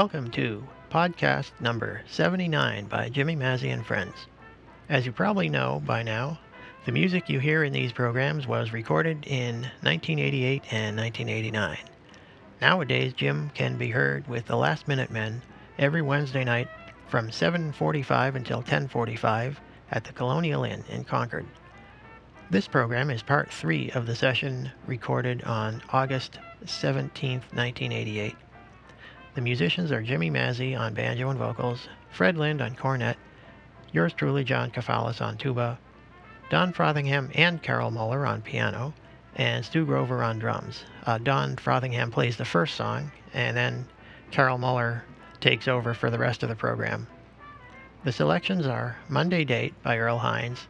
Welcome to podcast number 79 by Jimmy Mazzy and Friends. As you probably know by now, the music you hear in these programs was recorded in 1988 and 1989. Nowadays, Jim can be heard with the Last Minute Men every Wednesday night from 7:45 until 10:45 at the Colonial Inn in Concord. This program is part 3 of the session recorded on August 17, 1988. The musicians are Jimmy Mazzy on banjo and vocals, Fred Lind on cornet, yours truly John Kafalas on tuba, Don Frothingham and Carol Muller on piano, and Stu Grover on drums. Uh, Don Frothingham plays the first song, and then Carol Muller takes over for the rest of the program. The selections are Monday Date by Earl Hines,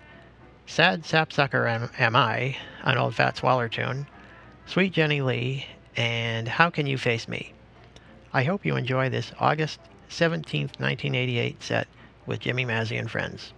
Sad Sapsucker Am, Am I, an old Fats Waller tune, Sweet Jenny Lee, and How Can You Face Me? I hope you enjoy this August 17th, 1988 set with Jimmy Mazzy and friends.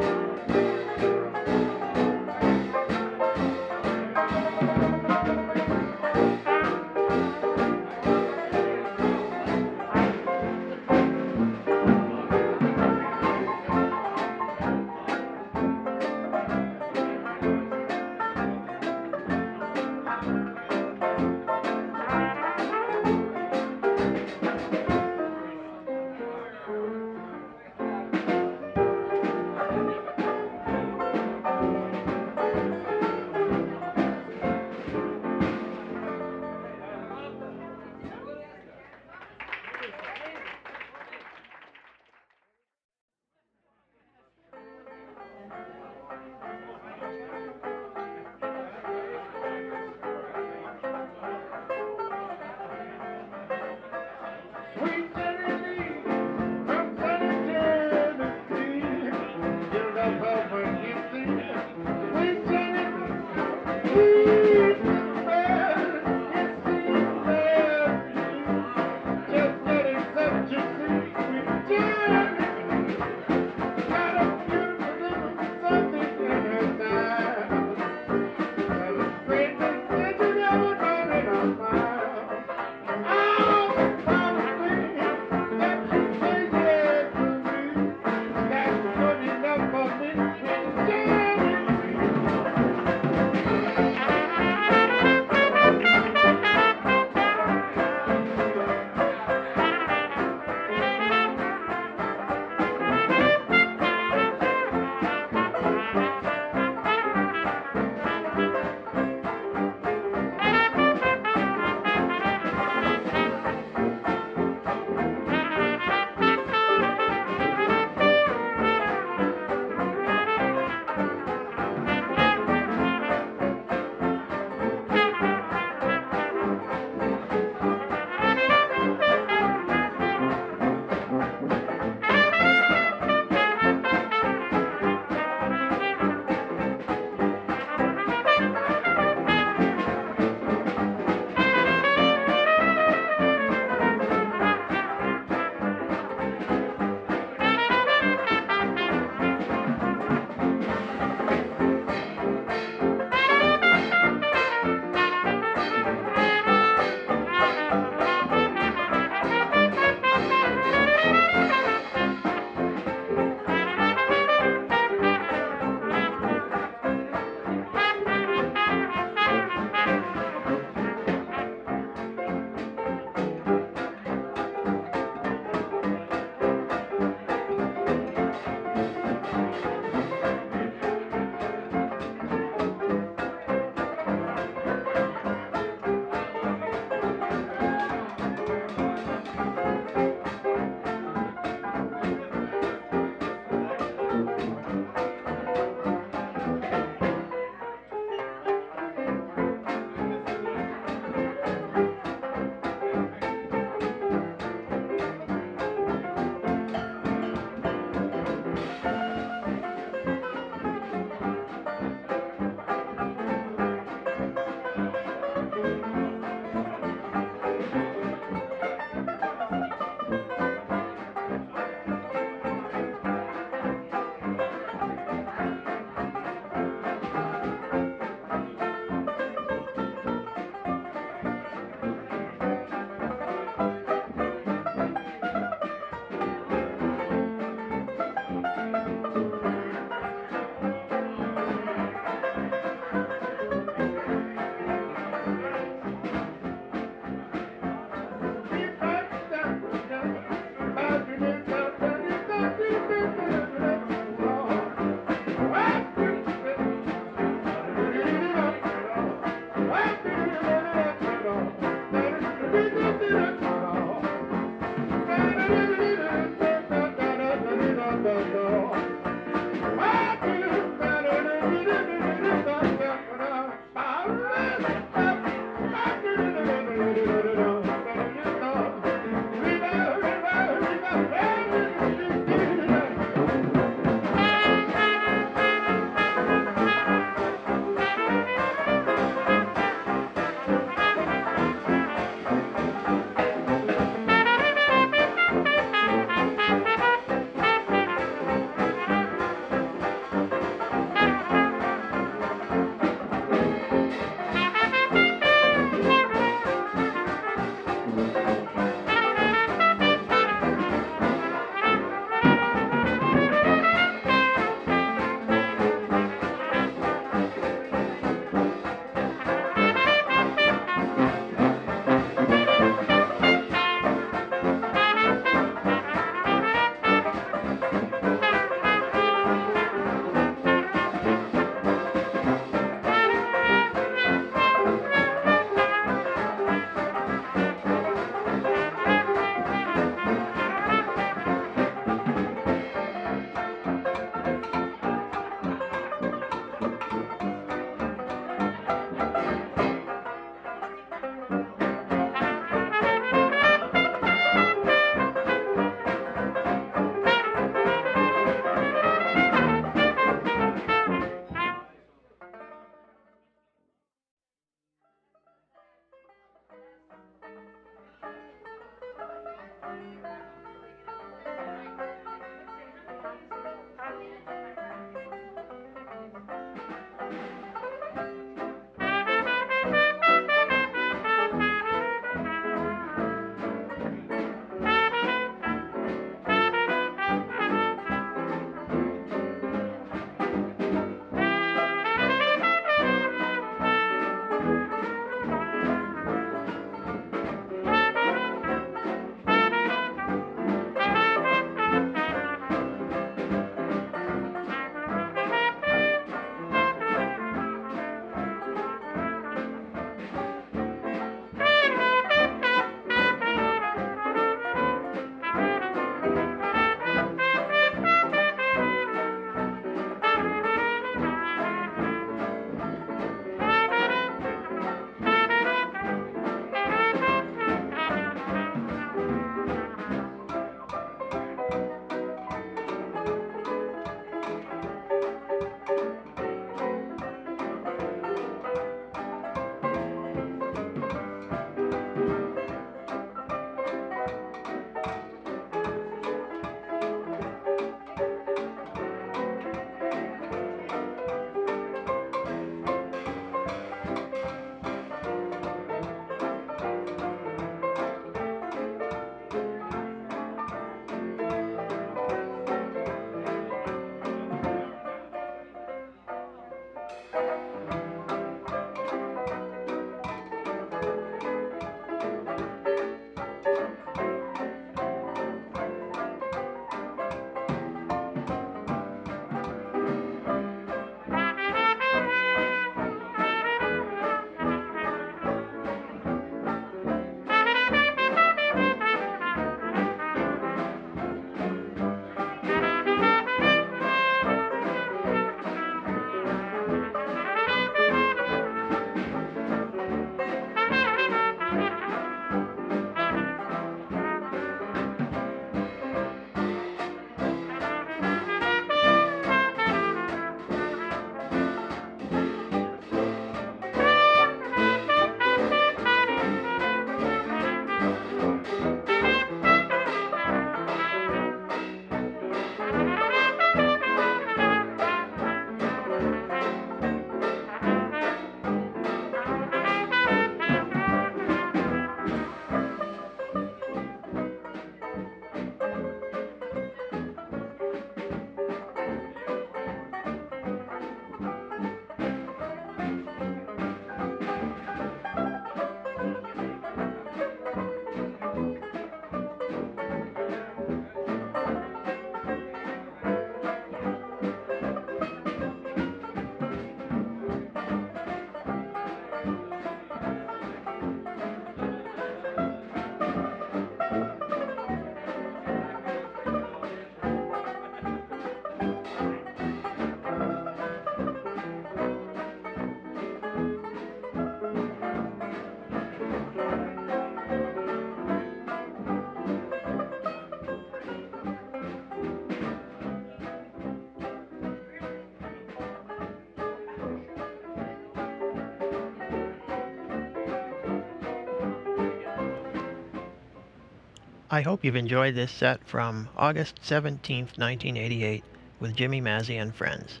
I hope you've enjoyed this set from August 17, 1988, with Jimmy Mazzy and friends.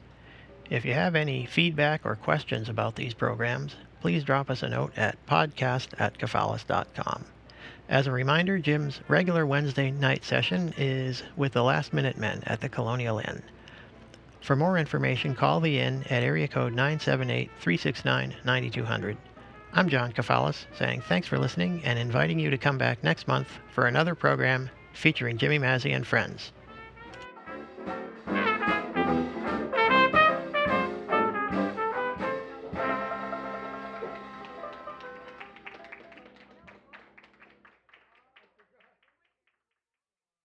If you have any feedback or questions about these programs, please drop us a note at podcast at kafalas.com. As a reminder, Jim's regular Wednesday night session is with the Last Minute Men at the Colonial Inn. For more information, call the Inn at area code 978 369 9200. I'm John Kafalas saying thanks for listening and inviting you to come back next month for another program featuring Jimmy Mazzy and friends.